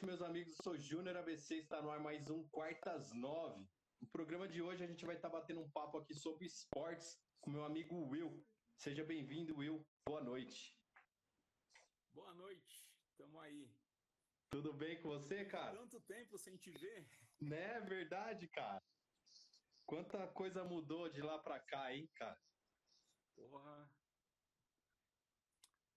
noite, meus amigos. Eu sou Júnior ABC, está no ar mais um Quartas Nove. No programa de hoje a gente vai estar batendo um papo aqui sobre esportes com meu amigo Will. Seja bem-vindo, Will. Boa noite. Boa noite, tamo aí. Tudo bem com você, cara? Tanto tempo sem te ver. Né, verdade, cara. Quanta coisa mudou de lá pra cá, hein, cara? Porra.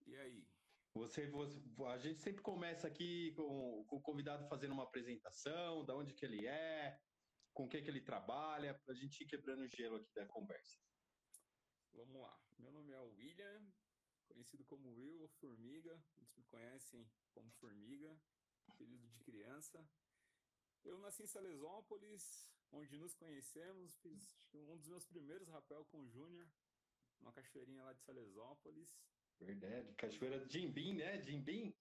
E aí? Você, você- a gente sempre começa aqui com, com o convidado fazendo uma apresentação, da onde que ele é, com o que que ele trabalha, pra gente ir quebrando o gelo aqui da conversa. Vamos lá. Meu nome é William, conhecido como Will ou Formiga. Muitos me conhecem como Formiga, período de criança. Eu nasci em Salesópolis, onde nos conhecemos. Fiz um dos meus primeiros rapel com o Júnior, uma cachoeirinha lá de Salesópolis. Verdade. Cachoeira de Jimbim, né? Jimbim?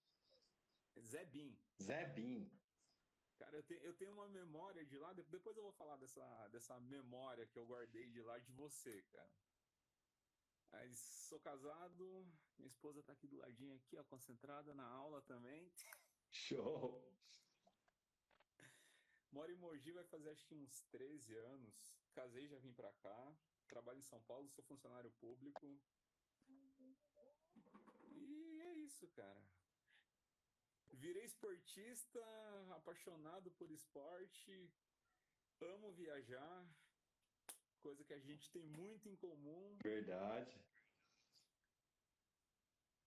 Zé Bim. Zé Bim. Cara, eu, te- eu tenho uma memória de lá, de- depois eu vou falar dessa, dessa memória que eu guardei de lá de você, cara. Mas sou casado, minha esposa tá aqui do ladinho aqui, ó, concentrada na aula também. Show. Moro em Mogi, vai fazer acho que uns 13 anos. Casei, já vim pra cá. Trabalho em São Paulo, sou funcionário público. Isso, cara. Virei esportista, apaixonado por esporte, amo viajar, coisa que a gente tem muito em comum. Verdade.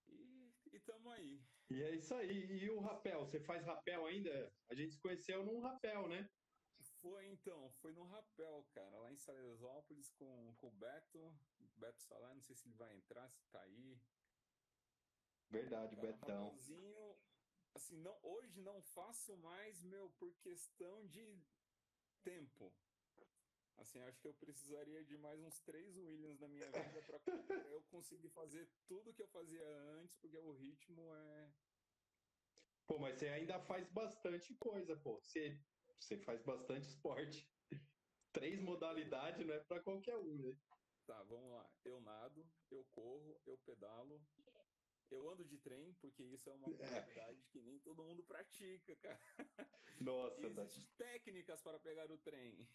E, e tamo aí. E é isso aí. E o rapel? Você faz rapel ainda? A gente se conheceu num rapel, né? Foi então, foi no Rapel, cara, lá em Salesópolis com, com o Beto, Beto Salah, não sei se ele vai entrar, se tá aí. Verdade, Cara, Betão. rapelzinho, assim, não, hoje não faço mais, meu, por questão de tempo. Assim, acho que eu precisaria de mais uns três Williams na minha vida para eu conseguir fazer tudo que eu fazia antes, porque o ritmo é. Pô, mas você ainda faz bastante coisa, pô. Você, você faz bastante esporte. Três modalidades não é pra qualquer um, né? Tá, vamos lá. Eu nado, eu corro, eu pedalo, eu ando de trem, porque isso é uma modalidade que nem todo mundo pratica, cara. Nossa, E tá- existem técnicas para pegar o trem.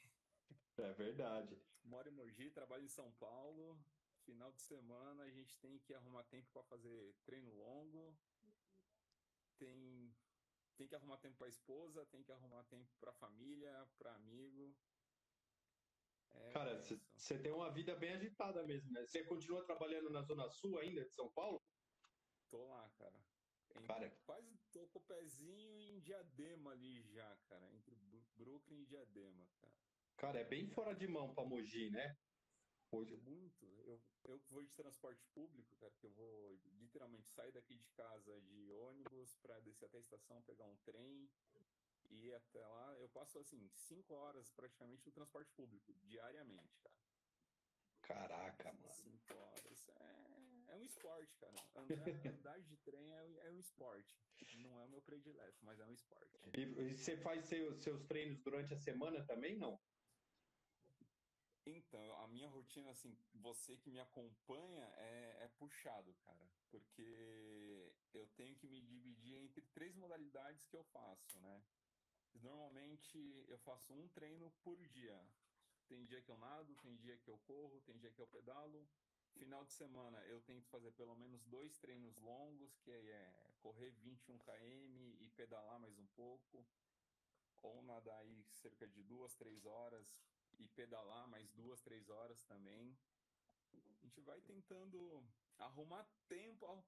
é verdade. Moro em Mogi, trabalho em São Paulo. Final de semana a gente tem que arrumar tempo para fazer treino longo. Tem, tem que arrumar tempo para esposa, tem que arrumar tempo para família, para amigo. É Cara, você tem uma vida bem agitada mesmo, né? Você continua trabalhando na Zona Sul ainda de São Paulo? Tô lá, cara. Cara. Quase tô com o pezinho em Diadema ali já, cara. Entre Brooklyn e Diadema, cara. Cara, é bem fora de mão pra Mogi, né? Hoje, Muito. Eu, eu vou de transporte público, cara, que eu vou literalmente sair daqui de casa de ônibus para descer até a estação, pegar um trem e ir até lá. Eu passo, assim, cinco horas praticamente no transporte público, diariamente, cara. caraca, mano. Cinco horas. É, é um esporte, cara. Andar, andar de trem é, é um esporte. Não é o meu predileto, mas é um esporte. E, e você faz seu- seus treinos durante a semana também, não? Então, a minha rotina, assim, você que me acompanha é, é puxado, cara, porque eu tenho que me dividir entre três modalidades que eu faço, né? Normalmente eu faço um treino por dia. Tem dia que eu nado, tem dia que eu corro, tem dia que eu pedalo. Final de semana eu tento fazer pelo menos dois treinos longos, que é correr 21 km e pedalar mais um pouco, ou nadar aí cerca de duas, três horas e pedalar mais duas, três horas também. A gente vai tentando arrumar tempo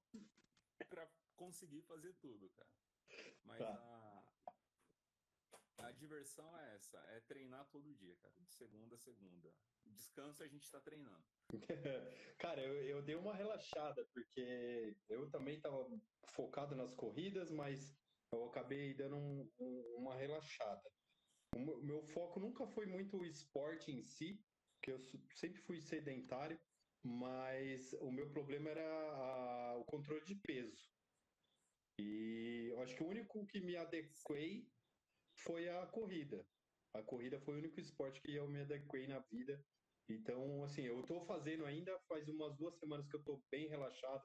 para conseguir fazer tudo, cara. Mas Tá. a, A diversão é essa, é treinar todo dia, cara, de segunda a segunda. Descanso a gente tá treinando. cara, eu, eu dei uma relaxada, porque eu também tava focado nas corridas, mas eu acabei dando um, um, uma relaxada. O meu foco nunca foi muito o esporte em si, que eu sempre fui sedentário, mas o meu problema era a, o controle de peso. E eu acho que o único que me adequei foi a corrida. A corrida foi o único esporte que eu me adequei na vida. Então, assim, eu estou fazendo ainda, faz umas duas semanas que eu estou bem relaxado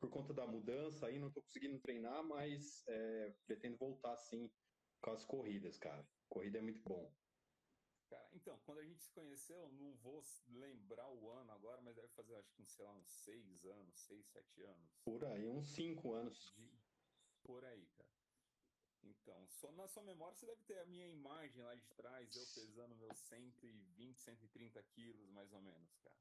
por conta da mudança, aí não estou conseguindo treinar, mas é, pretendo voltar sim com as corridas, cara. Corrida é muito bom. Cara, então, quando a gente se conheceu, não vou lembrar o ano agora, mas deve fazer, acho que, sei lá, uns seis anos, seis, sete anos. Por aí, uns cinco anos. Por aí, cara. Então, só na sua memória você deve ter a minha imagem lá de trás, eu pesando meus 120, 130 quilos, mais ou menos, cara.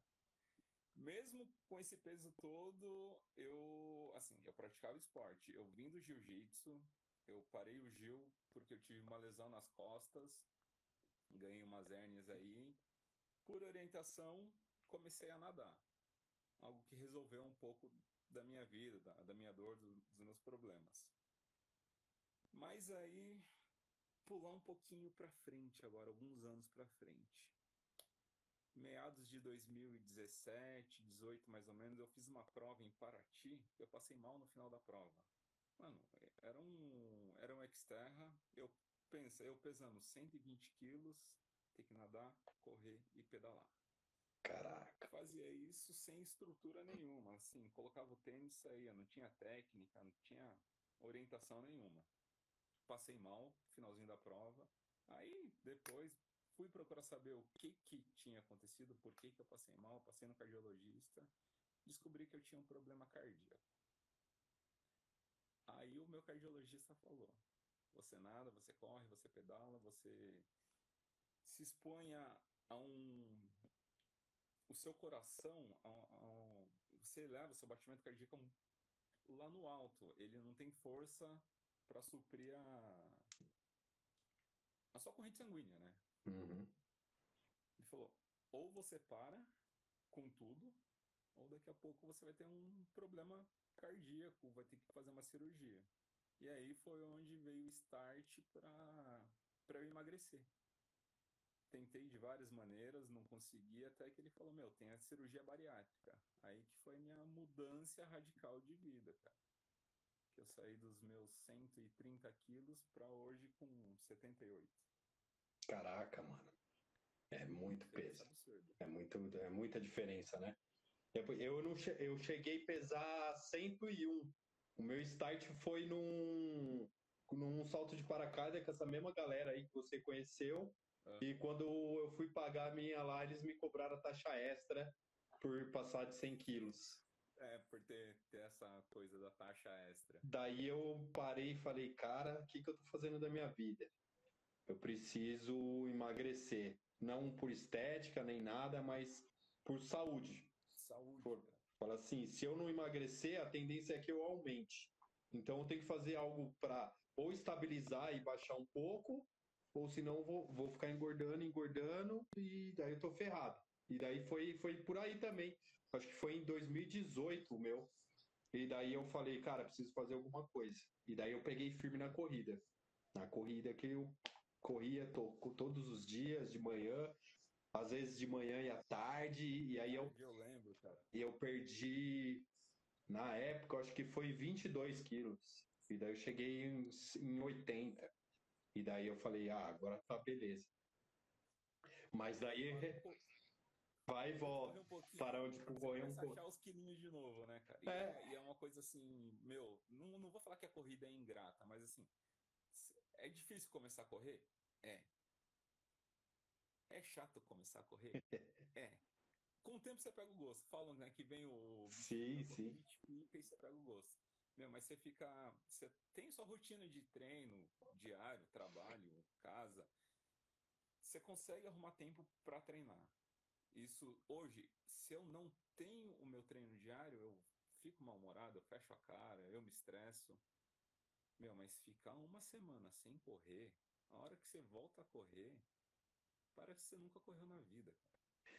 Mesmo com esse peso todo, eu, assim, eu praticava esporte. Eu vim do jiu-jitsu, eu parei o Gil porque eu tive uma lesão nas costas, ganhei umas hérnias aí. Por orientação, comecei a nadar. Algo que resolveu um pouco da minha vida, da, da minha dor, do, dos meus problemas. Mas aí, pular um pouquinho para frente agora, alguns anos para frente. Meados de 2017, 18 mais ou menos, eu fiz uma prova em Paraty, eu passei mal no final da prova. Mano, era um, era um Xterra, eu pensei, eu pesando 120 quilos, ter que nadar, correr e pedalar. Caraca. Fazia isso sem estrutura nenhuma, assim, colocava o tênis saía, não tinha técnica, não tinha orientação nenhuma. Passei mal, finalzinho da prova. Aí depois fui procurar saber o que que tinha acontecido, por que que eu passei mal, passei no cardiologista, descobri que eu tinha um problema cardíaco. Aí o meu cardiologista falou: você nada, você corre, você pedala, você se expõe a, um. O seu coração, a, a, você eleva o seu batimento cardíaco lá no alto. Ele não tem força para suprir a, a sua corrente sanguínea, né? Uhum. Ele falou: ou você para com tudo, ou daqui a pouco você vai ter um problema cardíaco, vai ter que fazer uma cirurgia. E aí foi onde veio o start para eu emagrecer. Tentei de várias maneiras, não consegui, até que ele falou: Meu, tem a cirurgia bariátrica. Aí que foi minha mudança radical de vida, cara. Que eu saí dos meus 130 quilos para hoje com 78. Caraca, mano. É muito peso. É, muito, é muita diferença, né? Eu, não, eu cheguei a pesar 101. O meu start foi num, num salto de paraquedas com essa mesma galera aí que você conheceu. Ah. E quando eu fui pagar a minha lá, eles me cobraram a taxa extra por passar de 100 quilos. É, por ter, ter essa coisa da taxa extra. Daí eu parei e falei, cara, o que, que eu tô fazendo da minha vida? Eu preciso emagrecer. Não por estética nem nada, mas por saúde. Saúde. For, fala assim, se eu não emagrecer, a tendência é que eu aumente. Então eu tenho que fazer algo para ou estabilizar e baixar um pouco, ou senão vou, vou ficar engordando, engordando, e daí eu tô ferrado. E daí foi, foi por aí também. Acho que foi em 2018 o meu. E daí eu falei, cara, preciso fazer alguma coisa. E daí eu peguei firme na corrida. Na corrida que eu corria to, todos os dias, de manhã, às vezes de manhã e à tarde, e aí eu. Eu lembro, cara. E eu perdi, na época, acho que foi 22 quilos. E daí eu cheguei em, em 80. E daí eu falei, ah, agora tá beleza. Mas daí. Vai e volta. Um para onde correr um pouco. achar os quilinhos de novo, né, cara? E é. é. e é uma coisa assim, meu, não, não vou falar que a corrida é ingrata, mas assim, é difícil começar a correr? É. É chato começar a correr? é. Com o tempo você pega o gosto. Falam né, que vem o. Sim, sim. E você pega o gosto. Meu, mas você fica. Você tem sua rotina de treino, diário, trabalho, casa. Você consegue arrumar tempo para treinar. Isso, hoje, se eu não tenho o meu treino diário, eu fico mal-humorado, eu fecho a cara, eu me estresso. Meu, mas ficar uma semana sem correr, a hora que você volta a correr, parece que você nunca correu na vida.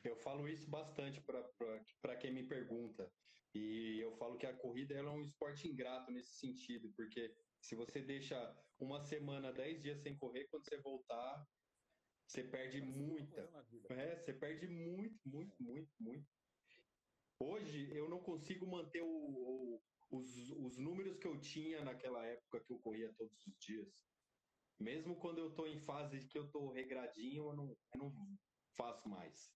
Eu falo isso bastante para quem me pergunta. E eu falo que a corrida é um esporte ingrato nesse sentido, porque se você deixa uma semana, dez dias sem correr, quando você voltar, você perde muita. É, você perde muito, muito, é. muito, muito. Hoje eu não consigo manter o, o, os, os números que eu tinha naquela época que eu corria todos os dias. Mesmo quando eu estou em fase de que eu estou regradinho, eu não, eu não faço mais.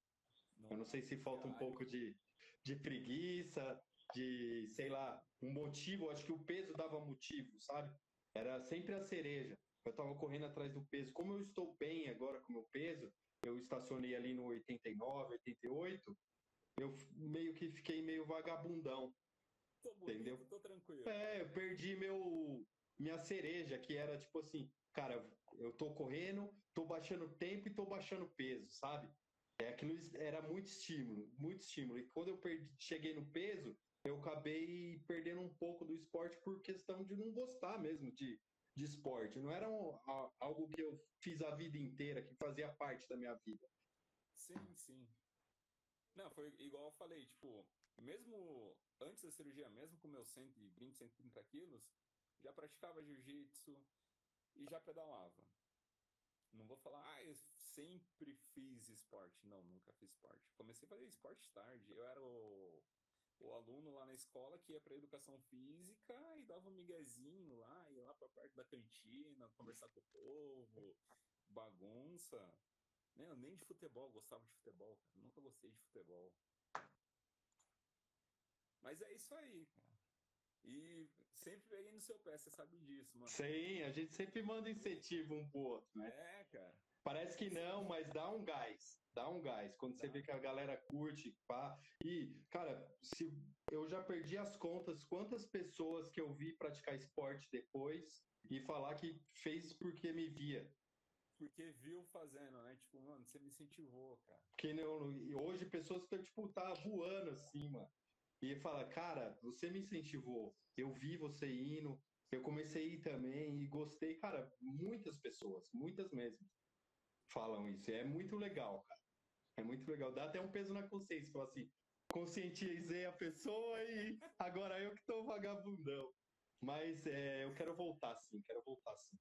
Eu não sei se falta um pouco de, de preguiça, de, sei lá, um motivo. Acho que o peso dava motivo, sabe? Era sempre a cereja. Eu estava correndo atrás do peso. Como eu estou bem agora com o meu peso, eu estacionei ali no 89, 88, eu meio que fiquei meio vagabundão. Tô bonito, entendeu? Tô tranquilo. É, eu perdi meu minha cereja, que era tipo assim, cara, eu tô correndo, tô baixando tempo e tô baixando peso, sabe? É, aquilo era muito estímulo, muito estímulo. E quando eu perdi, cheguei no peso, eu acabei perdendo um pouco do esporte por questão de não gostar mesmo de, de esporte. Não era um, algo que eu fiz a vida inteira, que fazia parte da minha vida. Sim, sim. Não, foi igual eu falei, tipo, mesmo antes da cirurgia, mesmo com meus 120, 130 quilos, já praticava jiu-jitsu e já pedalava. Não vou falar, ah, eu sempre fiz esporte. Não, nunca fiz esporte. Comecei a fazer esporte tarde. Eu era o, o aluno lá na escola que ia para educação física e dava um miguezinho lá, ia lá para perto da cantina, conversar com o povo, bagunça. Nem, nem de futebol, gostava de futebol, cara. Nunca gostei de futebol. Mas é isso aí, cara. E sempre peguei no seu pé, você sabe disso, mano. Sim, a gente sempre manda incentivo um pro outro, né? É, cara. Parece que não, mas dá um gás. Dá um gás. Quando você vê que a galera curte, pá. E, cara, se eu já perdi as contas quantas pessoas que eu vi praticar esporte depois e falar que fez porque me via. Porque viu fazendo, né? Tipo, mano, você me incentivou, cara. Que não, hoje pessoas estão, tipo, tá voando assim, mano. E fala, cara, você me incentivou. Eu vi você indo, eu comecei a ir também e gostei. Cara, muitas pessoas, muitas mesmo falam isso. É muito legal, cara. É muito legal. Dá até um peso na consciência. Falar assim, conscientizei a pessoa e agora eu que tô vagabundão. Mas é, eu quero voltar sim, quero voltar sim.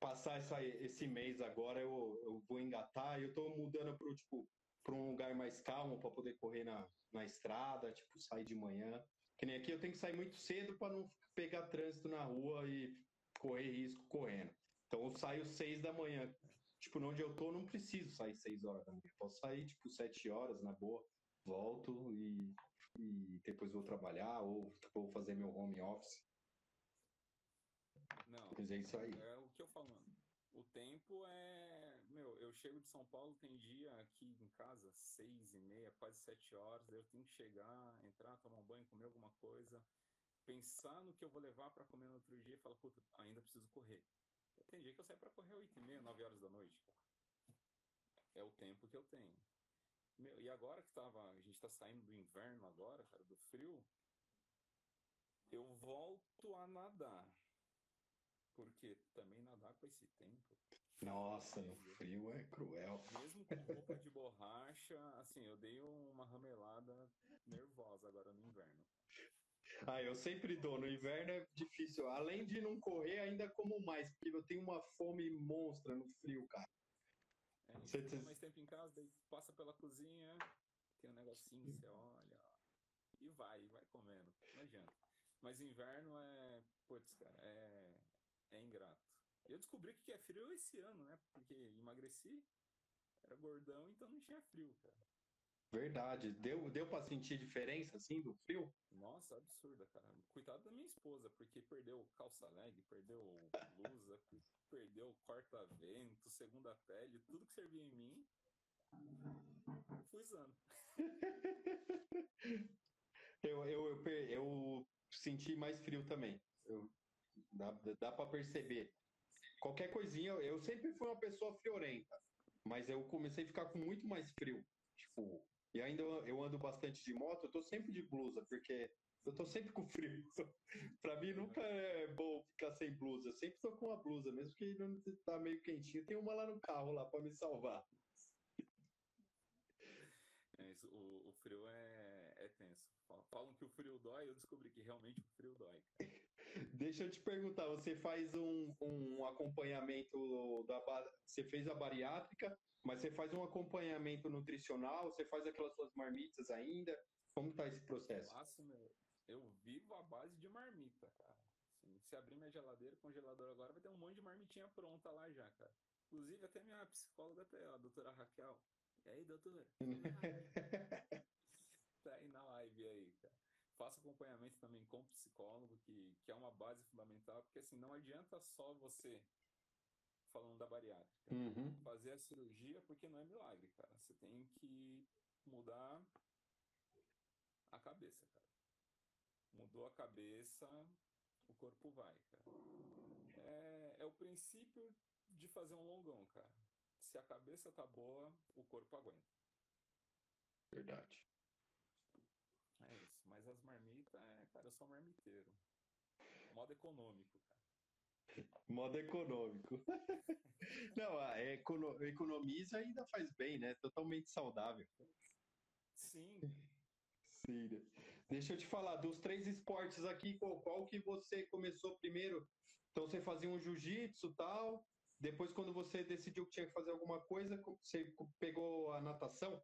Passar essa, esse mês agora, eu, eu vou engatar. Eu tô mudando pro, tipo, para um lugar mais calmo para poder correr na, na estrada, tipo, sair de manhã. Que nem aqui eu tenho que sair muito cedo para não pegar trânsito na rua e correr risco correndo. Então eu saio seis da manhã tipo, onde eu tô, não preciso sair 6 horas da manhã. Posso sair, tipo, 7 horas, na boa. Volto e, e depois vou trabalhar ou vou fazer meu home office. Não. Mas é isso aí. É o que eu falo. O tempo é. Meu, eu chego de São Paulo, tem dia aqui em casa, seis e meia, quase sete horas. Eu tenho que chegar, entrar, tomar um banho, comer alguma coisa, pensar no que eu vou levar para comer no outro dia e falar, puta, ainda preciso correr. Tem dia que eu saio pra correr 8 e meia, 9 horas da noite. É o tempo que eu tenho. Meu, e agora que tava, a gente tá saindo do inverno agora, cara, do frio, eu volto a nadar. Porque também nadar com esse tempo. Nossa, no frio é cruel. Mesmo com roupa de borracha, assim, eu dei uma ramelada nervosa agora no inverno. Ah, eu sempre dou. No inverno é difícil. Além de não correr, ainda como mais, porque eu tenho uma fome monstra no frio, cara. É, você tem mais tempo em casa, daí passa pela cozinha, tem um negocinho, você olha, e vai, vai comendo. Não adianta. Mas inverno é, putz, cara, é, é ingrato. Eu descobri que é frio esse ano, né? Porque emagreci, era gordão, então não tinha frio, cara. Verdade. Deu, deu pra sentir diferença, assim, do frio? Nossa, absurda, cara. Cuidado da minha esposa, porque perdeu calça leg, perdeu blusa, perdeu corta-vento, segunda pele, tudo que servia em mim, fui usando. eu, eu, eu, eu, senti mais frio também. Eu, dá, dá pra perceber. Qualquer coisinha, eu sempre fui uma pessoa friorenta, mas eu comecei a ficar com muito mais frio. Tipo, e ainda eu ando bastante de moto, eu tô sempre de blusa, porque Eu tô sempre com frio. pra mim nunca é bom ficar sem blusa. Eu sempre tô com uma blusa, mesmo que não tá meio quentinho. Tem uma lá no carro lá para me salvar. É isso, o, o frio é, é tenso. Falam que o frio dói, eu descobri que realmente o frio dói. Deixa eu te perguntar, você faz um, um acompanhamento da você fez a bariátrica, mas você faz um acompanhamento nutricional, você faz aquelas suas marmitas ainda? Como está esse processo? Faço, meu. Eu vivo à base de marmita, cara. Assim, se abrir minha geladeira, congelador agora, vai ter um monte de marmitinha pronta lá já, cara. Inclusive, até minha psicóloga, até a doutora Raquel. E aí, doutora? tá aí na live aí, cara. Faço acompanhamento também com psicólogo, que, que é uma base fundamental, porque assim, não adianta só você, falando da bariátrica, uhum. fazer a cirurgia, porque não é milagre, cara. Você tem que mudar a cabeça, cara. Mudou a cabeça, o corpo vai, cara. É, é o princípio de fazer um longão, cara. Se a cabeça tá boa, o corpo aguenta. Verdade. Mas as marmitas, é, cara, eu sou marmiteiro. Modo econômico, cara. Modo econômico. Não, é, economiza e ainda faz bem, né? Totalmente saudável. Sim. Sim. Né? Deixa eu te falar, dos três esportes aqui, qual, qual que você começou primeiro? Então você fazia um jiu-jitsu tal, depois quando você decidiu que tinha que fazer alguma coisa, você pegou a natação?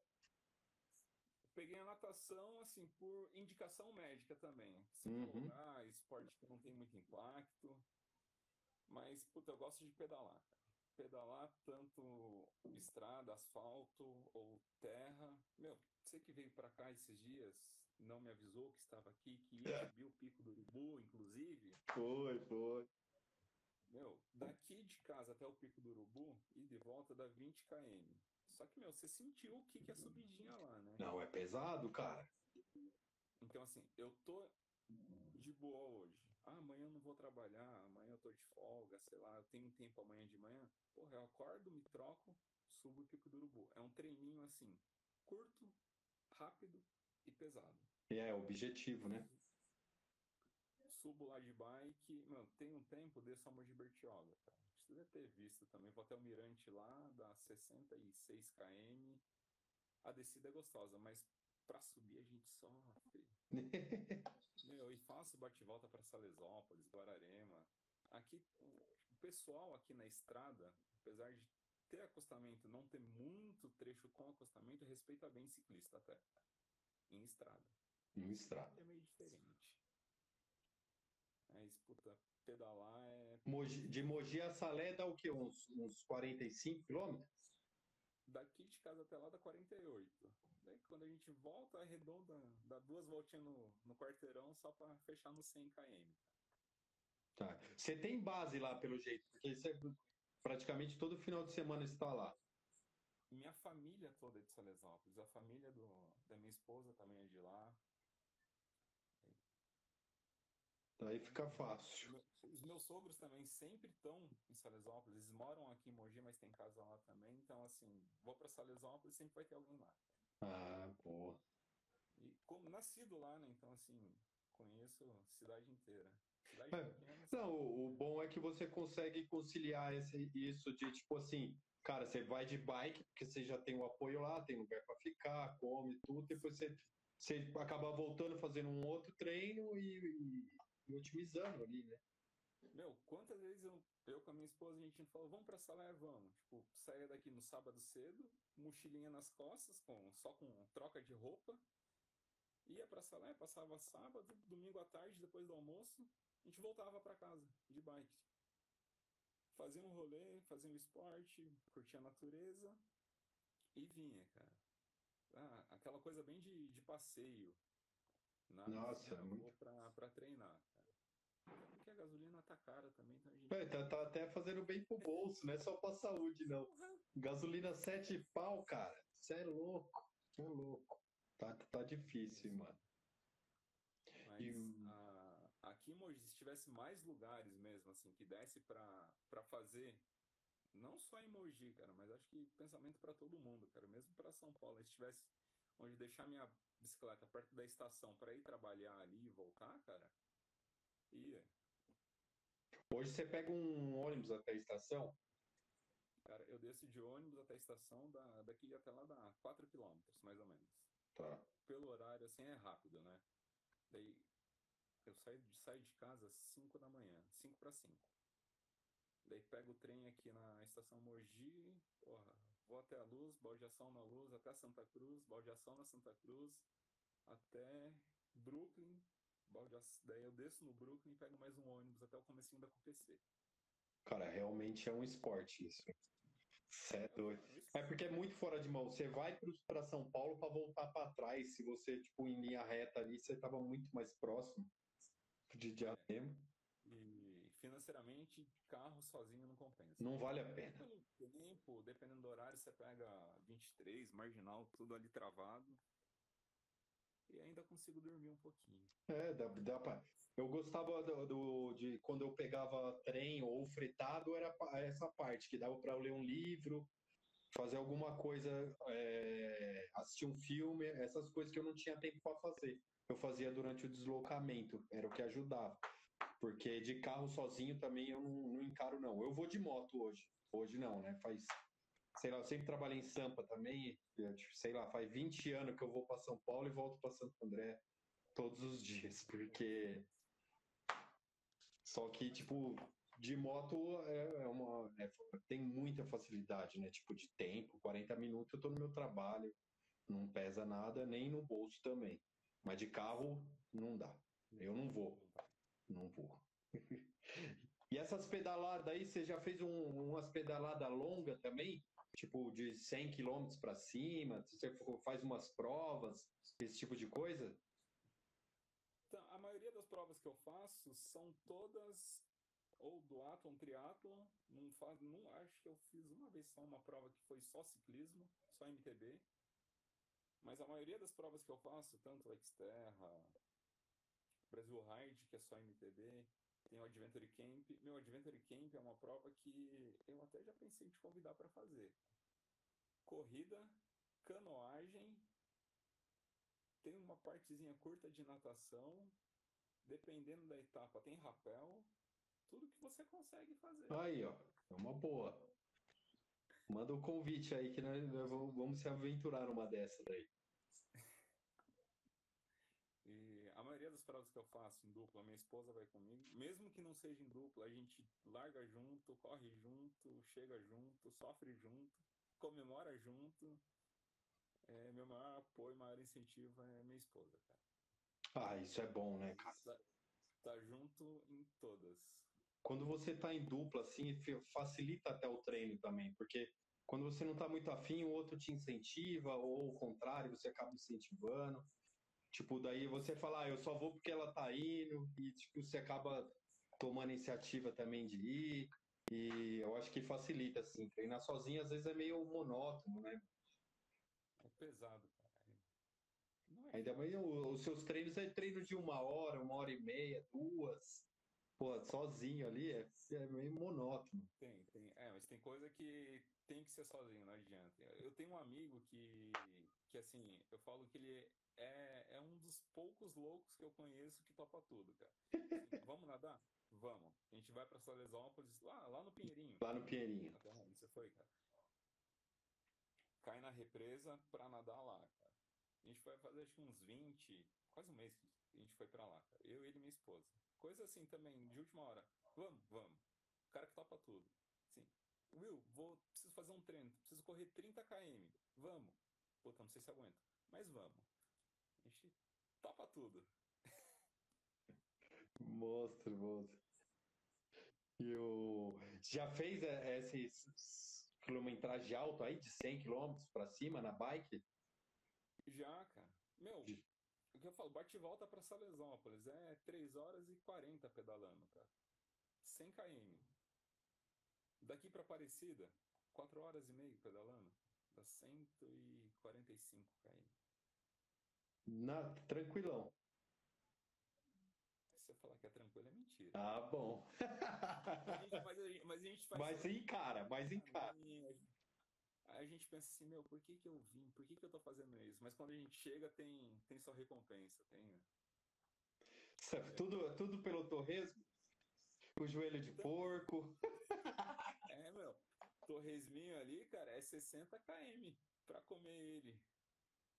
Peguei a natação, assim, por indicação médica também. Se uhum. ah, esporte que não tem muito impacto. Mas, puta, eu gosto de pedalar. Pedalar tanto estrada, asfalto ou terra. Meu, você que veio para cá esses dias, não me avisou que estava aqui, que ia subir o Pico do Urubu, inclusive. Foi, foi. Meu, daqui de casa até o Pico do Urubu e de volta dá 20 km. Só que, meu, você sentiu o que, que é subidinha lá, né? Não, é pesado, cara. Então, assim, eu tô de boa hoje. Ah, amanhã eu não vou trabalhar, amanhã eu tô de folga, sei lá, eu tenho tempo amanhã de manhã. Porra, eu acordo, me troco, subo o Pico do Urubu. É um treininho, assim, curto, rápido e pesado. É, objetivo, né? Subo lá de bike, mano, tem um tempo, desço a Mogi Bertioga, cara. Você deve ter visto também. Vou até o Mirante lá, dá 66 km. A descida é gostosa, mas para subir a gente sofre. Meu, e faço bate-volta para Salesópolis, Guararema. Aqui, o pessoal aqui na estrada, apesar de ter acostamento, não ter muito trecho com acostamento, respeita bem ciclista até. Em estrada. Em estrada. É meio diferente. Mas, puta, pedalar é. Mogi, de Mogi a Salé dá o quê? Uns, uns 45 quilômetros? Daqui de casa até lá dá 48. Daí quando a gente volta, arredonda, dá duas voltinhas no, no quarteirão só para fechar no 100 km. Tá. Você tem base lá, pelo jeito, porque você praticamente todo final de semana está lá. Minha família toda é de Salesópolis. A família do, da minha esposa também é de lá. Aí fica fácil. Os meus sogros também sempre estão em Salesópolis. Eles moram aqui em Mogi, mas tem casa lá também. Então, assim, vou para Salesópolis sempre vai ter alguém lá. Ah, boa. E como nascido lá, né? Então, assim, conheço a cidade inteira. Cidade é. pequena, Não, o, o bom é que você consegue conciliar esse, isso de, tipo assim, cara, você vai de bike, porque você já tem o apoio lá, tem lugar para ficar, come tudo, depois você, você acaba voltando, fazendo um outro treino e, e, e otimizando ali, né? Meu, quantas vezes eu, eu com a minha esposa, a gente falou, vamos pra Salé, vamos. Tipo, saia daqui no sábado cedo, mochilinha nas costas, com, só com troca de roupa. Ia pra Salé, passava sábado, domingo à tarde, depois do almoço, a gente voltava para casa, de bike. Fazia um rolê, fazia um esporte, curtia a natureza e vinha, cara. Ah, aquela coisa bem de, de passeio. Nada Nossa, assim, muito... pra, pra treinar. Porque a gasolina tá cara também, então a gente... É, tá, tá, até fazendo bem pro bolso, não é só pra saúde, não. Gasolina sete pau, cara. Você é louco. Você é louco. Tá, tá difícil, mano. Mas e... a, aqui em Mogi, se tivesse mais lugares mesmo, assim, que desse pra, pra fazer, não só em Mogi, cara, mas acho que pensamento para todo mundo, cara, mesmo para São Paulo, se tivesse onde deixar minha bicicleta perto da estação para ir trabalhar ali e voltar, cara, Hoje você pega um ônibus até a estação? Cara, eu desço de ônibus até a estação, da, daqui até lá dá 4 km, mais ou menos. Tá. Pelo horário, assim, é rápido, né? Daí eu saio, saio de casa às 5 da manhã, 5 para 5. Daí pego o trem aqui na estação Mogi, porra, vou até a Luz, baldeação na Luz, até Santa Cruz, baldeação na Santa Cruz, até Brooklyn, baldeação, daí eu desço no Brooklyn e pego mais um ônibus até o comecinho da CUPC. Cara, realmente é um esporte isso. Cê é doido. É porque é muito fora de mão. Você vai para São Paulo para voltar para trás. Se você, tipo, em linha reta ali, você tava muito mais próximo de Diadema. E financeiramente, carro sozinho não compensa. Não vale a pena. Pelo tempo, dependendo do horário, você pega 23, marginal, tudo ali travado. E ainda consigo dormir um pouquinho. É, dá, dá pra... Eu gostava do, do, de quando eu pegava trem ou fretado, era essa parte, que dava para ler um livro, fazer alguma coisa, é, assistir um filme, essas coisas que eu não tinha tempo para fazer. Eu fazia durante o deslocamento, era o que ajudava. Porque de carro sozinho também eu não, não encaro, não. Eu vou de moto hoje. Hoje não, né? Faz sei lá, eu sempre trabalhei em Sampa também, tipo, sei lá, faz 20 anos que eu vou para São Paulo e volto para Santo André todos os dias, porque só que tipo de moto é, é uma é, tem muita facilidade, né? Tipo de tempo, 40 minutos eu tô no meu trabalho, não pesa nada nem no bolso também. Mas de carro não dá. Eu não vou. Não vou. E essas pedaladas aí, você já fez um, umas pedaladas longas também? Tipo de 100 km para cima? Você faz umas provas, esse tipo de coisa? Então, a maioria das provas que eu faço são todas ou duatlon, triatlon, não faz, não acho que eu fiz uma vez só uma prova que foi só ciclismo, só MTB. Mas a maioria das provas que eu faço, tanto Xterra, Brasil Ride, que é só MTB, tem o Adventure Camp. Meu Adventure Camp é uma prova que eu até já pensei em te convidar para fazer. Corrida, canoagem, tem uma partezinha curta de natação, dependendo da etapa tem rapel, tudo que você consegue fazer. Aí, ó, é uma boa. Manda o um convite aí que nós vamos se aventurar numa dessas aí. E a maioria das provas que eu faço em dupla, minha esposa vai comigo. Mesmo que não seja em dupla, a gente larga junto, corre junto, chega junto, sofre junto, comemora junto. É, meu maior apoio, maior incentivo é minha esposa, cara. Ah, isso é bom, né, cara? Tá, tá junto em todas. Quando você tá em dupla, assim, facilita até o treino também, porque quando você não tá muito afim, o outro te incentiva, ou o contrário, você acaba incentivando. Tipo, daí você fala, ah, eu só vou porque ela tá indo, e tipo, você acaba tomando iniciativa também de ir. E eu acho que facilita, assim. Treinar sozinho às vezes é meio monótono, né? É pesado, cara. É... Ainda mais os seus treinos é treino de uma hora, uma hora e meia, duas. Pô, sozinho ali é, é meio monótono. Tem, tem. É, mas tem coisa que tem que ser sozinho, não adianta. Eu tenho um amigo que, que assim, eu falo que ele é, é um dos poucos loucos que eu conheço que topa tudo, cara. Assim, vamos nadar? Vamos. A gente vai pra Salesópolis, lá, lá no Pinheirinho. Lá no Pinheirinho. Você foi, cara? Cai na represa pra nadar lá, cara. A gente foi fazer acho que uns 20, quase um mês que a gente foi pra lá, cara. Eu, ele e minha esposa. Coisa assim também, de última hora. Vamos, vamos. O cara que topa tudo. Sim. Will, vou, preciso fazer um treino, preciso correr 30 km. Vamos. Puta, não sei se aguento, mas vamos. A gente topa tudo. Monstro, monstro. E o... Já fez é, esses quilometragem alto aí, de 100 km para cima na bike? Já, cara. Meu, o que eu falo, bate e volta para Salesópolis. É 3 horas e 40 pedalando, cara. 100 km. Daqui para Aparecida, 4 horas e meia pedalando. Dá 145 km. Na, tranquilão. Se você falar que é tranquilo, é mentira. Ah, bom. mas, a gente, mas, a gente, mas a gente faz. Mas encara, mas encara. Aí a gente pensa assim, meu, por que que eu vim? Por que que eu tô fazendo isso? Mas quando a gente chega, tem, tem sua recompensa, tem... Tudo, tudo pelo torresmo? O joelho de porco? Torresminho ali, cara, é 60 km pra comer ele.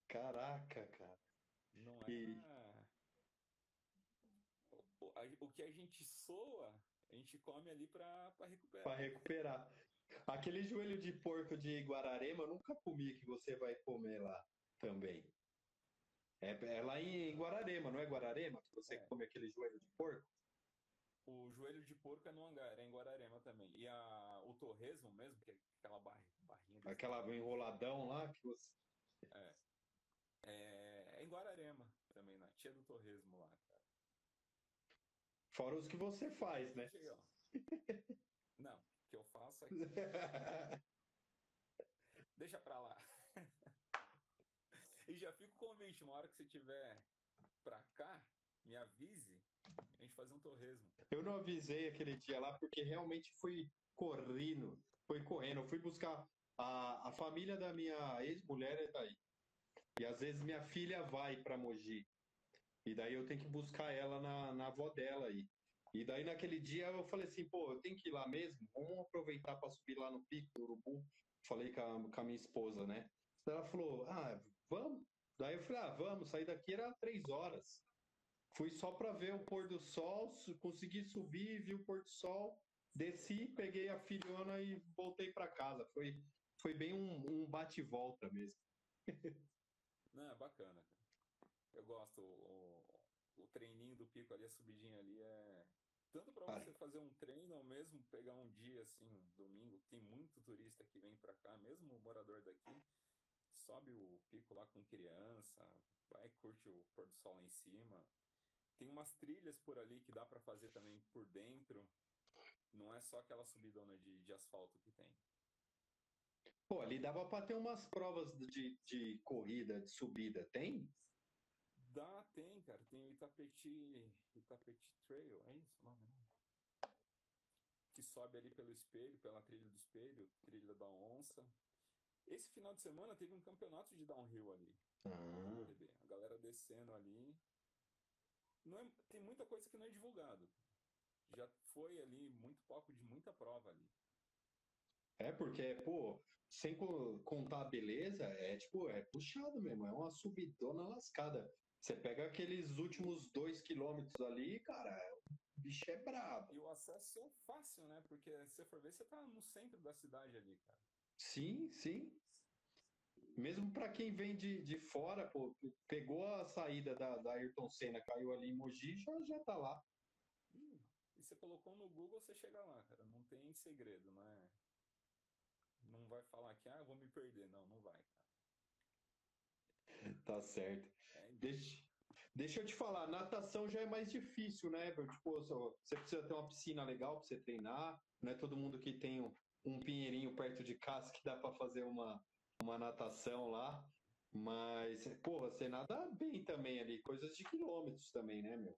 Caraca, cara. Não é... E- O, o que a gente soa, a gente come ali pra recuperar. Pra recuperar. Aquele joelho de porco de Guararema eu nunca comi que você vai comer lá também. É, é lá em Guararema, não é Guararema que você É. come aquele joelho de porco? O joelho de porco é no hangar, é em Guararema também. E a, o torresmo mesmo, que é aquela barri, barrinha Aquela tamanho, enroladão lá que você. é, é em Guararema também, na tia do torresmo lá, cara. Fora os que você faz, né? Não, o que eu faço é Deixa pra lá. e já fica o convite, uma hora que você tiver pra cá, me avise, gente fazer um torresmo. Eu não avisei aquele dia lá porque realmente fui correndo, foi correndo. Eu fui buscar a, a família da minha ex-mulher é daí. E às vezes minha filha vai para Mogi. E daí eu tenho que buscar ela na, na avó dela aí. E daí naquele dia eu falei assim, pô, eu tenho que ir lá mesmo? Vamos aproveitar para subir lá no pico do Urubu. Falei com a, com a minha esposa, né? Ela falou, ah, vamos. Daí eu falei, ah, vamos, sair daqui era três horas. Fui só para ver o pôr do sol, consegui subir, vi o pôr do sol, desci, peguei a filhona e voltei para casa. Foi, foi bem um, um bate e volta mesmo. Não, é bacana. Eu gosto, o, o treininho do pico ali, a subidinha ali é. Tanto para você fazer um treino ou mesmo pegar um dia assim, domingo, tem muito turista que vem pra cá, mesmo o morador daqui, sobe o pico lá com criança, vai curte o pôr do sol lá em cima. Tem umas trilhas por ali que dá pra fazer também por dentro. Não é só aquela subidona de, de asfalto que tem. Pô, ali dava para ter umas provas de, de corrida, de subida, tem? Dá, tem, cara. Tem o Itapeti, Itapeti Trail, é isso o nome, né? Que sobe ali pelo espelho, pela trilha do espelho, trilha da onça. Esse final de semana teve um campeonato de downhill ali, Ah. A galera descendo ali. Não é, tem muita coisa que não é divulgado. Já foi ali muito pouco de muita prova ali. é porque, pô, sem co- contar a beleza, é tipo, é puxado mesmo, é uma subidona lascada. Você pega aqueles últimos dois quilômetros ali, cara, o bicho é brabo. E o acesso é fácil, né? Porque se você for ver, você tá no centro da cidade ali, cara. Sim, sim. Mesmo para quem vem de, de fora, pô, pegou a saída da, da Ayrton Senna, caiu ali em Mogi, já, já tá lá. Ih, E você colocou no Google, você chega lá, cara. Não tem segredo, não é? Não vai falar que, ah, eu vou me perder. Não, não vai, cara. Tá certo. É, Deixa, deixa eu te falar, natação já é mais difícil, né? Tipo, você precisa ter uma piscina legal para você treinar. Não é todo mundo que tem um, um pinheirinho perto de casa que dá para fazer uma, uma natação lá. Mas, porra, você nada bem também ali, coisas de quilômetros também, né, meu?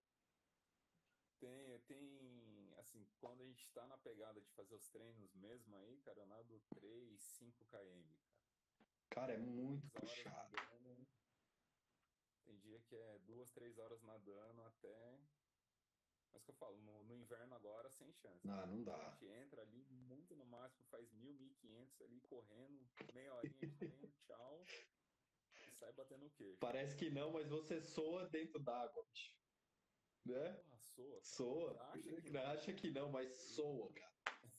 tem, tem, assim, quando a gente tá na pegada de fazer os treinos mesmo aí, cara, eu nado 3, 5 km, cara. Cara, é muito puxado. nadando. Tem dia que é duas, três horas nadando até. Mas que eu falo, no, no inverno agora, sem chance. Ah, não A dá. gente entra ali muito no máximo, faz mil, mil e quinhentos ali correndo, meia horinha de treino, tchau, e sai batendo o queixo. Parece que não, mas você soa dentro d'água, bicho. Né? Porra, soa. cara. Soa. Acha que não. Acha que não, mas soa, cara.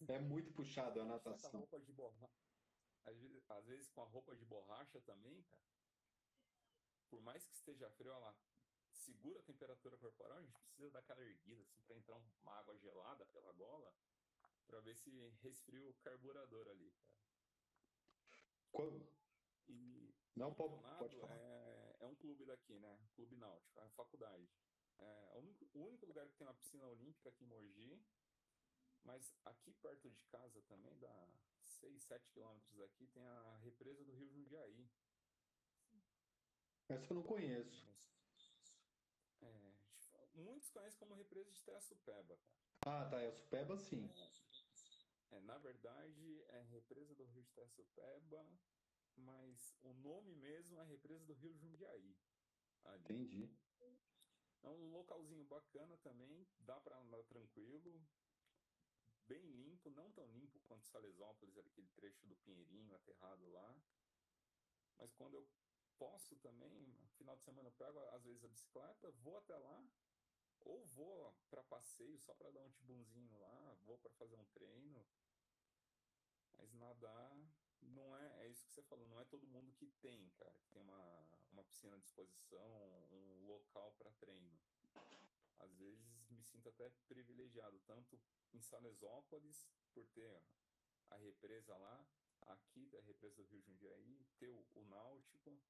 É muito puxado a a natação. às vezes com a roupa de borracha também, cara. Por mais que esteja frio, ela segura a temperatura corporal, a gente precisa dar aquela erguida assim para entrar uma água gelada pela gola, para ver se resfria o carburador ali, cara. Quando- E Não, pode, pode falar. é, é um clube daqui, né? Clube Náutico, é a faculdade. É o único, o único lugar que tem uma piscina olímpica aqui em Mogi, mas aqui perto de casa também, dá 6, 7 quilômetros daqui, tem a represa do Rio Jundiaí. Essa eu não conheço. É, a gente fala- muitos conhecem como represa de Terçupeba, cara. Ah, tá. É o Supeba, sim. É, na verdade, é represa do Rio de Taçupeba, mas o nome mesmo é represa do Rio Jundiaí. Ali. Entendi. É um localzinho bacana também, dá para andar tranquilo, bem limpo, não tão limpo quanto Salesópolis, aquele trecho do Pinheirinho aterrado lá. Mas quando eu posso também, final de semana eu pego às vezes a bicicleta, vou até lá, ou vou para passeio só para dar um tibunzinho lá, vou para fazer um treino. Mas nadar não é, é isso que você falou, não é todo mundo que tem, cara, que tem uma, uma piscina à disposição, um local para treino. Às vezes me sinto até privilegiado, tanto em Salesópolis, por ter a represa lá, aqui a represa do Rio Jundiaí, ter o, o Náutico.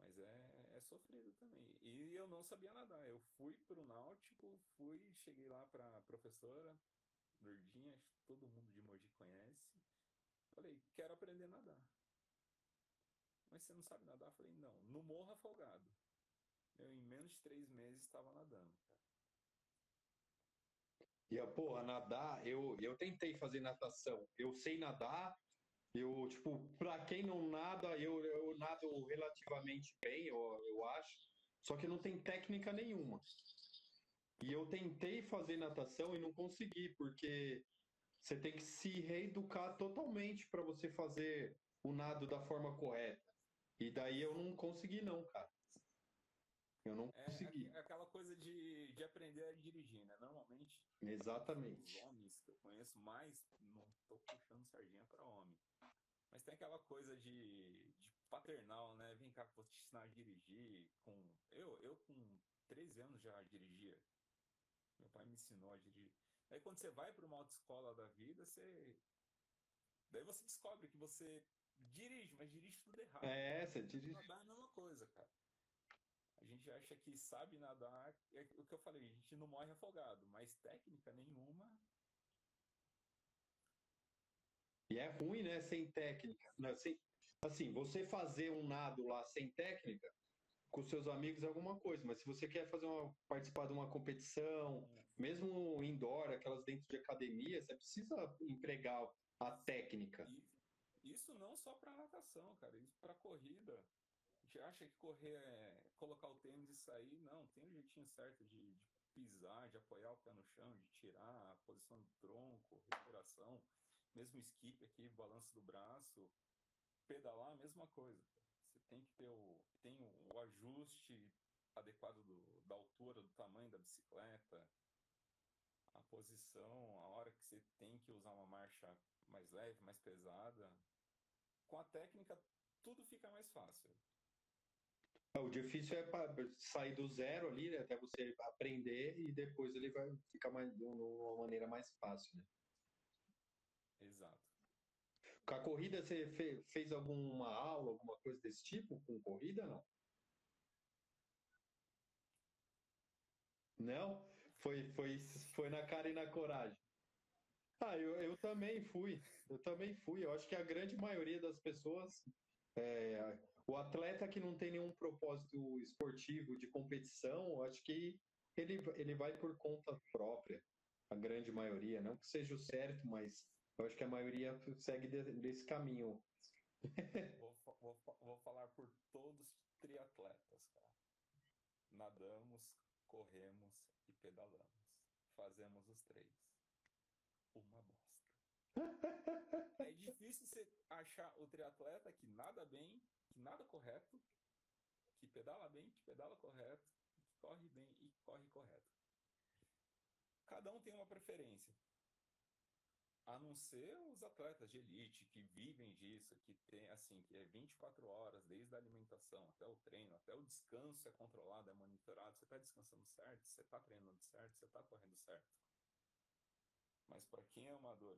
Mas é, é sofrido também. E eu não sabia nadar. Eu fui para o Náutico, fui, cheguei lá para a professora, Lourdinha, todo mundo de Mogi conhece. Falei, quero aprender a nadar. Mas você não sabe nadar? Falei, não, no morro afogado. Eu, em menos de três meses, estava nadando. E, porra, nadar, eu, eu tentei fazer natação. Eu sei nadar, eu, tipo, pra quem não nada, eu, eu nado relativamente bem, eu, eu acho. Só que não tem técnica nenhuma. E eu tentei fazer natação e não consegui, porque você tem que se reeducar totalmente para você fazer o nado da forma correta. E daí eu não consegui, não, cara. Eu não é, consegui. É aquela coisa de, de aprender a dirigir, né? Normalmente. Exatamente. Os homens que eu conheço mais, não estou puxando sardinha para homem. Mas tem aquela coisa de, de paternal, né? Vem cá, vou te ensinar a dirigir. Com... Eu, eu, com 13 anos, já dirigia. Meu pai me ensinou a dirigir. Aí, quando você vai para uma autoescola da vida, você. Daí você descobre que você dirige, mas dirige tudo errado. É, você dirige. Nadar é a mesma coisa, cara. A gente acha que sabe nadar, é o que eu falei, a gente não morre afogado, mas técnica nenhuma. E é ruim, né, sem técnica. Né? Sem, assim, você fazer um nado lá sem técnica, com seus amigos é alguma coisa, mas se você quer fazer uma, participar de uma competição, mesmo indoor, aquelas dentro de academia, você precisa empregar a técnica. Isso não só para natação, cara, isso para corrida gente acha que correr é colocar o tênis e sair. Não, tem um jeitinho certo de, de pisar, de apoiar o pé no chão, de tirar a posição do tronco, respiração, mesmo skip aqui, balanço do braço. Pedalar, a mesma coisa. Você tem que ter o, tem o, ajuste adequado do, da altura, do tamanho da bicicleta, a posição, a hora que você tem que usar uma marcha mais leve, mais pesada. Com a técnica, tudo fica mais fácil. É, o difícil é sair do zero ali, né, até você aprender e depois ele vai ficar mais, de uma maneira mais fácil, né? Exato. Com a corrida, você fez alguma aula, alguma coisa desse tipo com corrida, não? Não? Foi, foi, foi na cara e na coragem. Ah, eu, eu também fui. Eu também fui. Eu acho que a grande maioria das pessoas é, o atleta que não tem nenhum propósito esportivo de competição, acho que ele, ele vai por conta própria, a grande maioria. Não que seja o certo, mas eu acho que a maioria segue desse caminho. vou, vou, vou falar por todos triatletas, cara. Nadamos, corremos e pedalamos. Fazemos os três. Uma bosta. é difícil você achar o triatleta que nada bem, que nada correto, que pedala bem, que pedala correto, que corre bem e corre correto. Cada um tem uma preferência. A não ser os atletas de elite que vivem disso, que tem assim, que é 24 horas, desde a alimentação até o treino, até o descanso é controlado, é monitorado. Você está descansando certo, você está treinando certo, você está correndo certo. Mas para quem é amador,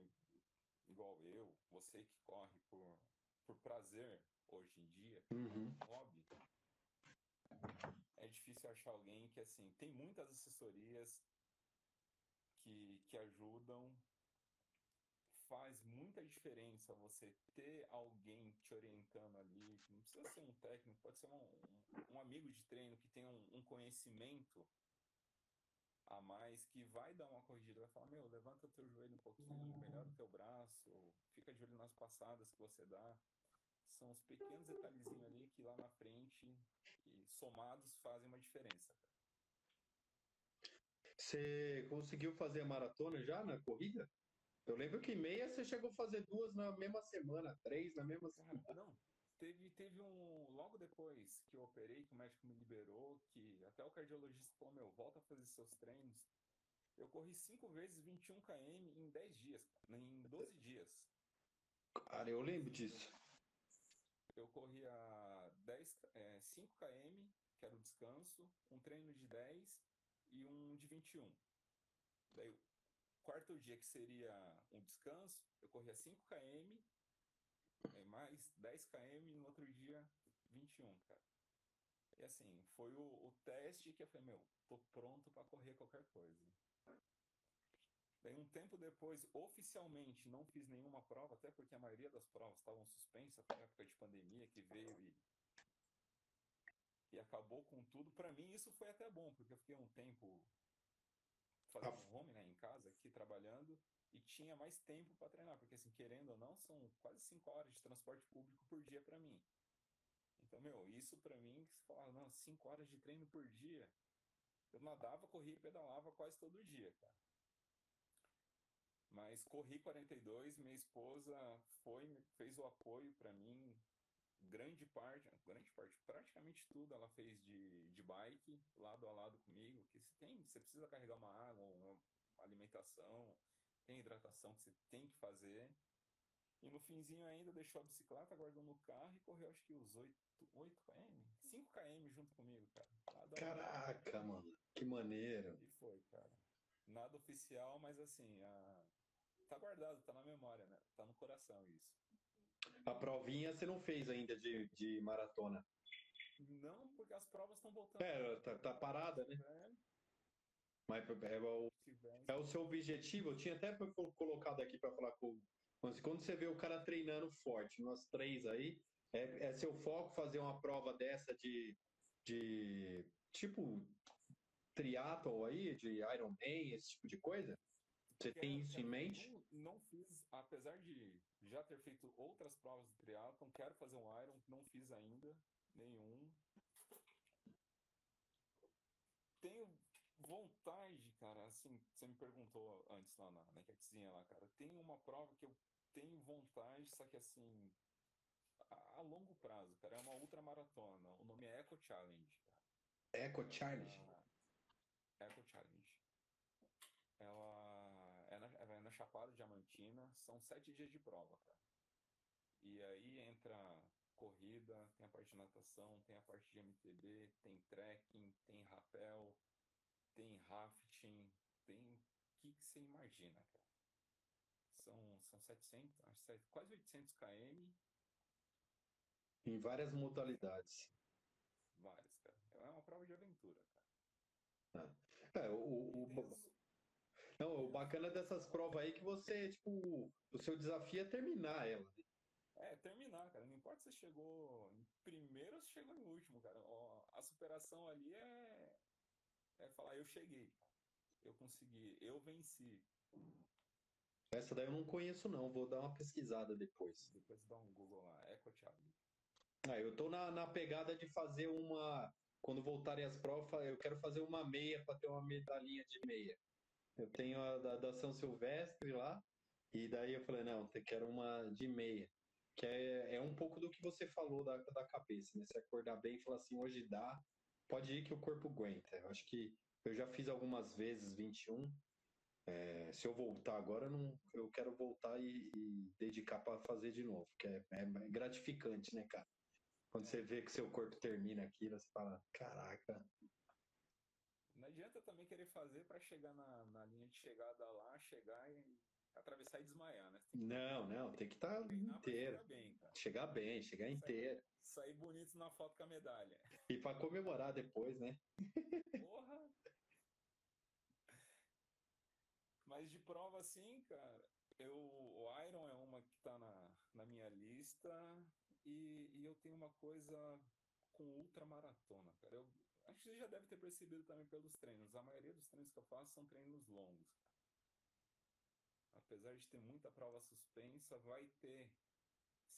igual eu, você que corre por, por prazer, hoje em dia, uhum. hobby, é difícil achar alguém que, assim, tem muitas assessorias que, que ajudam, faz muita diferença você ter alguém te orientando ali, não precisa ser um técnico, pode ser um, um, amigo de treino que tenha um, um conhecimento a mais que vai dar uma corrigida, vai falar, meu, levanta o teu joelho um pouquinho, melhora o teu braço, fica de olho nas passadas que você dá. São os pequenos detalhezinhos ali que lá na frente, que somados fazem uma diferença. Você conseguiu fazer a maratona já na corrida? Eu lembro que meia você chegou a fazer duas na mesma semana, três na mesma semana. Não, teve, teve um. Logo depois que eu operei, que o médico me liberou, que até o cardiologista falou: Meu, volta a fazer seus treinos. Eu corri cinco vezes 21 km em 10 dias, em 12 dias. Cara, eu lembro disso. Eu corria 10, é, 5 km, que era o descanso, um treino de 10 e um de 21. Daí, quarto dia, que seria um descanso, eu corria 5 km, é, mais 10 km, e no outro dia, 21, cara. E assim, foi o, o teste que eu falei, meu, tô pronto para correr qualquer coisa. Daí um tempo depois, oficialmente, não fiz nenhuma prova, até porque a maioria das provas estavam suspensas, foi a época de pandemia que veio e, e acabou com tudo. Para mim isso foi até bom, porque eu fiquei um tempo fazendo home, né, em casa, aqui trabalhando, e tinha mais tempo para treinar, porque assim, querendo ou não, são quase cinco horas de transporte público por dia para mim. Então, meu, isso para mim, você fala, não, cinco horas de treino por dia, eu nadava, corria e pedalava quase todo dia, cara. Mas corri 42, minha esposa foi, fez o apoio para mim, grande parte, grande parte, praticamente tudo ela fez de, de bike, lado a lado comigo, que você tem, você precisa carregar uma água, uma alimentação, tem hidratação que você tem que fazer. E no finzinho ainda deixou a bicicleta, guardou no carro e correu acho que os 8, 8 km? 5 km junto comigo, cara. Caraca, mano, que maneiro. E foi, cara. Nada oficial, mas assim, a, tá guardado, tá na memória, né? Tá no coração isso. A provinha você não fez ainda de, de maratona? Não, porque as provas estão voltando. É, tá, tá parada, né? É. Mas é o, é o seu objetivo. Eu tinha até colocado aqui para falar com. Quando você vê o cara treinando forte, nós três aí, é, é seu foco fazer uma prova dessa de, de tipo triathlon aí, de Ironman, esse tipo de coisa? Você tem isso em mente? Não, fiz, apesar de já ter feito outras provas de triatlon, quero fazer um Iron, não fiz ainda nenhum. Tenho vontade, cara, assim, você me perguntou antes lá na, na enquetezinha lá, cara, tem uma prova que eu tenho vontade, só que assim, a, a longo prazo, cara, é uma ultramaratona, o nome é Eco Challenge, cara. Eco Challenge? Ah, Eco Challenge. Ela é na, é na Chapada Diamantina, são sete dias de prova, cara. E aí entra corrida, tem a parte de natação, tem a parte de MTB, tem trekking, tem rapel, tem rafting, tem o que, que você imagina, cara. São, são 700, quase 800 km. Em várias modalidades. Várias, cara. É uma prova de aventura, cara. Ah. É, o, o, não, o bacana dessas provas aí é que você, tipo, o seu desafio é terminar ela. É, terminar, cara. Não importa se você chegou em primeiro ou se chegou em último, cara. A superação ali é, é falar, eu cheguei. Eu consegui, eu venci. Essa daí eu não conheço, não. Vou dar uma pesquisada depois. Depois dá um Google lá, Eco Challenge. Ah, eu tô na, na pegada de fazer uma. Quando voltarem as provas, eu quero fazer uma meia para ter uma medalhinha de meia. Eu tenho a da, da São Silvestre lá, e daí eu falei, não, eu quero uma de meia. Que é, é um pouco do que você falou da, da cabeça, né? Se acordar bem e falar assim, hoje dá, pode ir que o corpo aguenta. Eu acho que eu já fiz algumas vezes 21. É, se eu voltar agora, não, eu quero voltar e, e dedicar para fazer de novo, que é, é, gratificante, né, cara? Quando você vê que seu corpo termina aquilo, você fala, caraca, adianta também querer fazer para chegar na, na linha de chegada lá, chegar e atravessar e desmaiar, né? Não, não, tem que estar tá inteiro. Chegar bem, chegar bem, chegar sair, inteiro. Sair bonito na foto com a medalha. E para comemorar depois, né? Porra! Mas de prova assim, cara, eu, o Iron é uma que tá na, na minha lista e, e eu tenho uma coisa com ultramaratona, cara. Eu acho que você já deve ter percebido também pelos treinos. A maioria dos treinos que eu faço são treinos longos. Apesar de ter muita prova suspensa, vai ter,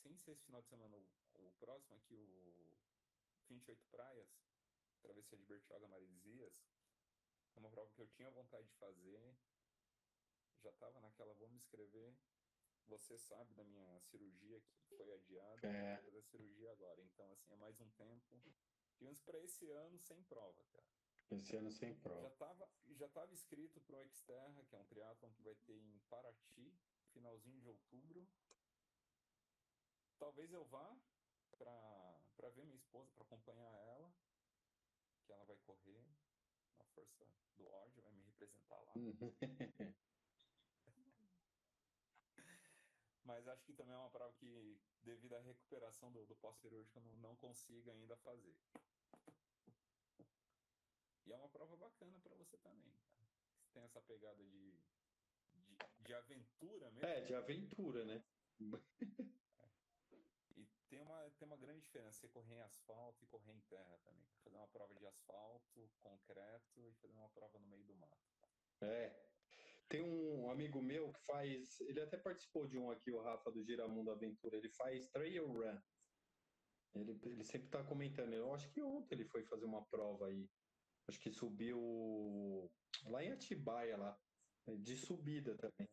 sem ser esse final de semana, o, próximo aqui, o 28 Praias, Travessia de Bertioga Maresias, é uma prova que eu tinha vontade de fazer, já estava naquela, vou me inscrever. Você sabe da minha cirurgia que foi adiada, É. vou fazer a cirurgia agora. Então, assim, é mais um tempo. Digamos para esse ano sem prova, cara. Esse ano sem Já prova. estava já tava inscrito para o Xterra, que é um triatlon que vai ter em Paraty, finalzinho de outubro. Talvez eu vá para ver minha esposa, para acompanhar ela, que ela vai correr na força do ódio, vai me representar lá. Mas acho que também é uma prova que, devido à recuperação do, do pós-cirúrgico, não, não consigo ainda fazer. E é uma prova bacana para você também, cara. Você tem essa pegada de, de, de aventura mesmo. É, de aventura, né? E tem uma, tem uma grande diferença você correr em asfalto e correr em terra também. Fazer uma prova de asfalto, concreto e fazer uma prova no meio do mato. É. Tem um amigo meu que faz. Ele até participou de um aqui, o Rafa do Giramundo Aventura. Ele faz trail run. Ele, ele sempre tá comentando. Eu acho que ontem ele foi fazer uma prova aí. Acho que subiu lá em Atibaia, lá. De subida também.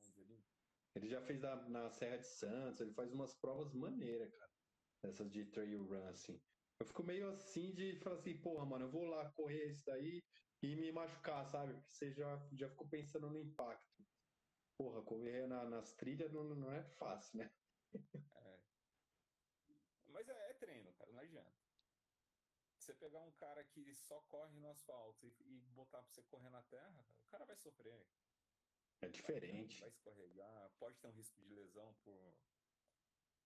Ele já fez na, na Serra de Santos. Ele faz umas provas maneiras, cara. Essas de trail run, assim. Eu fico meio assim de falar assim, porra, mano, eu vou lá correr isso daí e me machucar, sabe? Porque você já, já ficou pensando no impacto. Porra, correr na- nas trilhas não, não é fácil, né? É. Mas é, é treino, cara, não adianta. Você pegar um cara que só corre no asfalto e, e botar pra você correr na terra, o cara vai sofrer. É diferente. Vai escorregar, pode ter um risco de lesão por,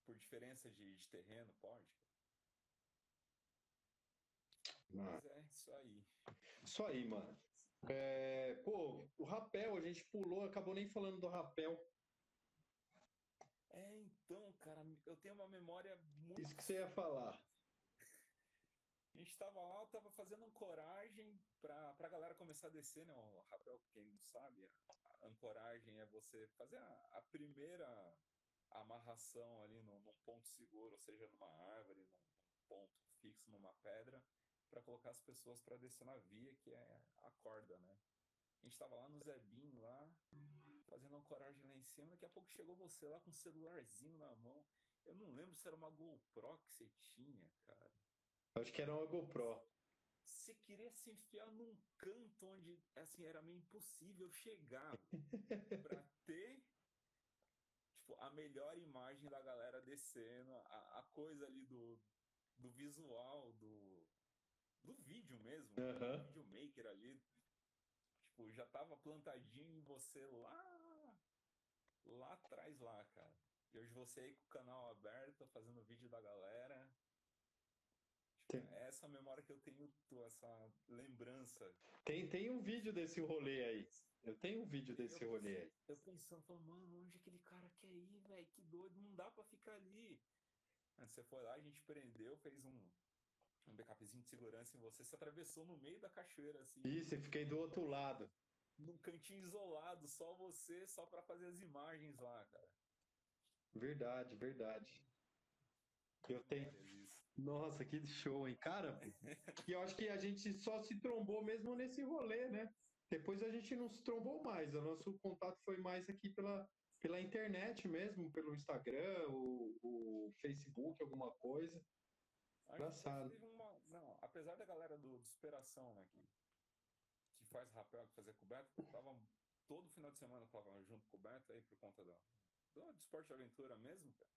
por diferença de, de terreno, pode. Mas Mas é isso aí. Isso aí, mano. É, pô, o rapel, a gente pulou, acabou nem falando do rapel. É, então, cara, eu tenho uma memória muito. Isso que você ia falar. A gente tava lá, eu tava fazendo ancoragem pra, pra galera começar a descer, né? O rapel, quem não sabe, a ancoragem é você fazer a, a primeira amarração ali no, num ponto seguro, ou seja, numa árvore, num, num ponto fixo, numa pedra, para colocar as pessoas para descer na via, que é a corda, né? A gente tava lá no Zebinho lá, fazendo ancoragem lá em cima, daqui a pouco chegou você lá com um celularzinho na mão. Eu não lembro se era uma GoPro que você tinha, cara. Acho que era uma GoPro. Você queria se enfiar num canto onde assim era meio impossível chegar para ter tipo, a melhor imagem da galera descendo, a, a coisa ali do, do visual, do, do vídeo mesmo, Aham. do videomaker ali. Tipo, já tava plantadinho em você lá, lá atrás lá, cara. E hoje você aí com o canal aberto, fazendo vídeo da galera. Tipo, Tem- é essa memória que eu tenho, essa lembrança. Tem, tem um vídeo desse rolê aí. Eu tenho um vídeo desse Eu rolê aí. Eu pensando, falando, mano, onde aquele cara quer ir, velho? Que doido, não dá pra ficar ali. Você foi lá, a gente prendeu, fez um, um backupzinho de segurança em você, se atravessou no meio da cachoeira, assim, Isso, eu fiquei do outro lado. num cantinho isolado, só você, só pra fazer as imagens lá, cara. Verdade, verdade. Eu tenho. Nossa, que show, hein? Cara, e eu acho que a gente só se trombou mesmo nesse rolê, né? Depois a gente não se trombou mais. O nosso contato foi mais aqui pela, pela internet mesmo, pelo Instagram, o, o Facebook, alguma coisa. Engraçado. teve uma. Não, apesar da galera do, Superação, né, que, que faz rapel, que fazia coberto, eu tava todo final de semana tava junto com o Beto aí por conta da, do, do esporte de aventura mesmo, cara.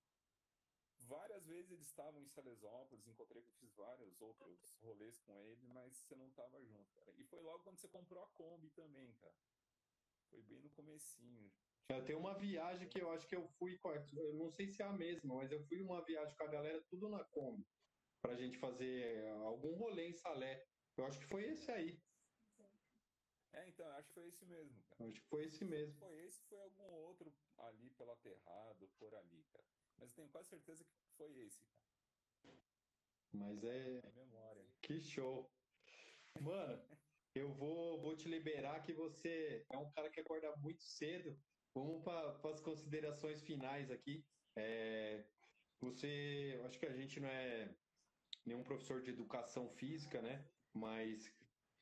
Várias vezes eles estavam em Salesópolis, encontrei que eu fiz vários outros rolês com ele, mas você não tava junto, cara. E foi logo quando você comprou a Kombi também, cara. Foi bem no comecinho. Eu tenho uma viagem que eu acho que eu fui com a, eu não sei se é a mesma, mas eu fui uma viagem com a galera tudo na Kombi, pra gente fazer algum rolê em Salé. Eu acho que foi esse aí. É, então, acho que foi esse mesmo, cara. Eu acho que foi esse mesmo. Foi esse, foi algum outro ali pelo aterrado, por ali, cara. Mas eu tenho quase certeza que foi esse, cara. Mas é, É memória. Que show. Mano, eu vou, vou te liberar que você é um cara que acorda muito cedo. Vamos para as considerações finais aqui. É, você, acho que a gente não é nenhum professor de educação física, né? Mas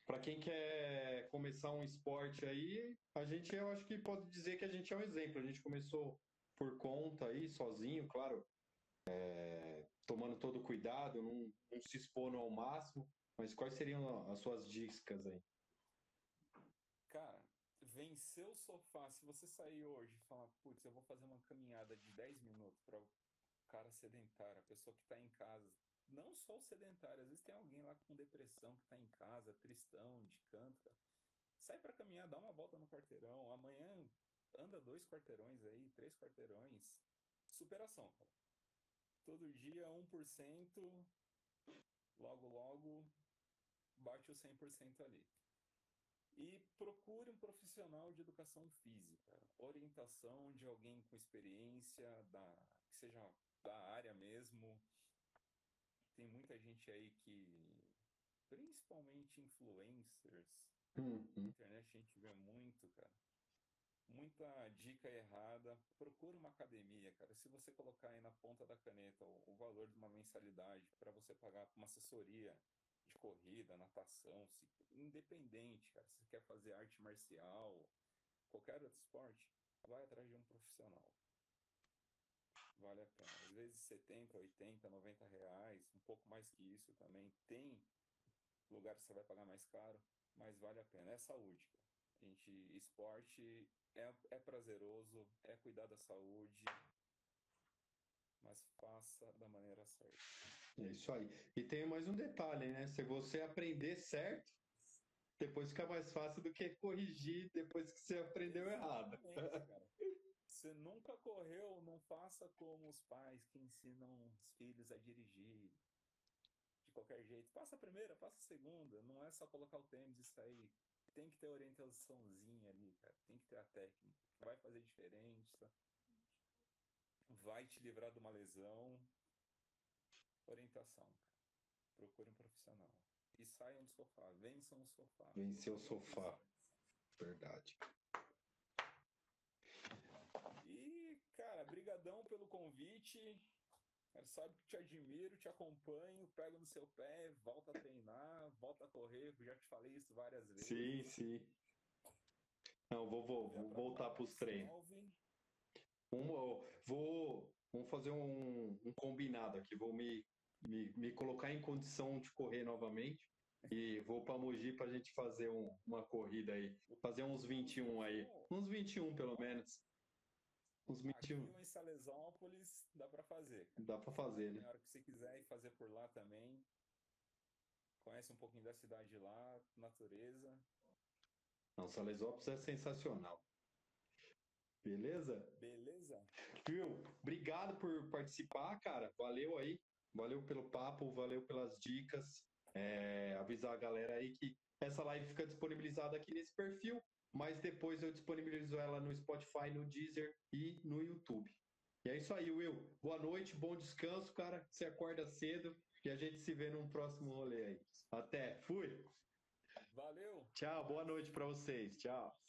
para quem quer começar um esporte aí, a gente eu acho que pode dizer que a gente é um exemplo. A gente começou por conta aí, sozinho, claro, é, tomando todo cuidado, não, não se expondo ao máximo. Mas quais seriam as suas dicas aí? Cara, vencer o sofá. Se você sair hoje e falar, putz, eu vou fazer uma caminhada de 10 minutos para o cara sedentário, a pessoa que está em casa, não só o sedentário, às vezes tem alguém lá com depressão que está em casa, tristão, de canto. Sai para caminhar, dá uma volta no quarteirão. Amanhã anda dois quarteirões aí, três quarteirões. Superação, cara. Todo dia 1%, logo, logo bate o 100% ali. E procure um profissional de educação física, orientação de alguém com experiência, da, que seja da área mesmo, tem muita gente aí que, principalmente influencers, uhum. na internet a gente vê muito, cara. Muita dica errada. Procura uma academia, cara. Se você colocar aí na ponta da caneta o, o valor de uma mensalidade para você pagar uma assessoria de corrida, natação, se, independente, cara. Se você quer fazer arte marcial, qualquer outro esporte, vai atrás de um profissional vale a pena. Às vezes 70, 80, 90 reais, um pouco mais que isso também. Tem lugar que você vai pagar mais caro, mas vale a pena. É saúde. A gente, esporte é, é prazeroso, é cuidar da saúde, mas faça da maneira certa. É isso aí. E tem mais um detalhe, né? Se você aprender certo, depois fica mais fácil do que corrigir depois que você aprendeu errado. Cara. Você nunca correu, não faça como os pais que ensinam os filhos a dirigir. De qualquer jeito. Passa a primeira, passa a segunda. Não é só colocar o tênis e sair. Tem que ter orientaçãozinha ali, cara. Tem que ter a técnica. Vai fazer diferença. Vai te livrar de uma lesão. Orientação, cara. Procure um profissional. E saiam do sofá. Vençam o sofá. Venceu o sofá. Verdade. Cara, brigadão pelo convite. Cara, sabe que te admiro, te acompanho, pego no seu pé, volta a treinar, volta a correr. Já te falei isso várias vezes. Sim, sim. Não, vou, vou, vou voltar para os treinos. Vamos, vou, vamos fazer um, um combinado aqui. Vou me, me, me, colocar em condição de correr novamente. E vou para Mogi para a gente fazer um, uma corrida aí. Fazer uns 21 aí. Uns 21 pelo menos. 21. Aqui em Salesópolis dá para fazer. Dá para fazer, né? Na hora que você quiser ir fazer por lá também. Conhece um pouquinho da cidade lá, natureza. Não, Salesópolis é sensacional. Beleza? Beleza. Viu? Obrigado por participar, cara. Valeu aí. Valeu pelo papo, valeu pelas dicas. É, avisar a galera aí que essa live fica disponibilizada aqui nesse perfil mas depois eu disponibilizo ela no Spotify, no Deezer e no YouTube. E é isso aí, Will. Boa noite, bom descanso, cara. Você acorda cedo e a gente se vê num próximo rolê aí. Até. Fui. Valeu. Tchau, boa noite para vocês. Tchau.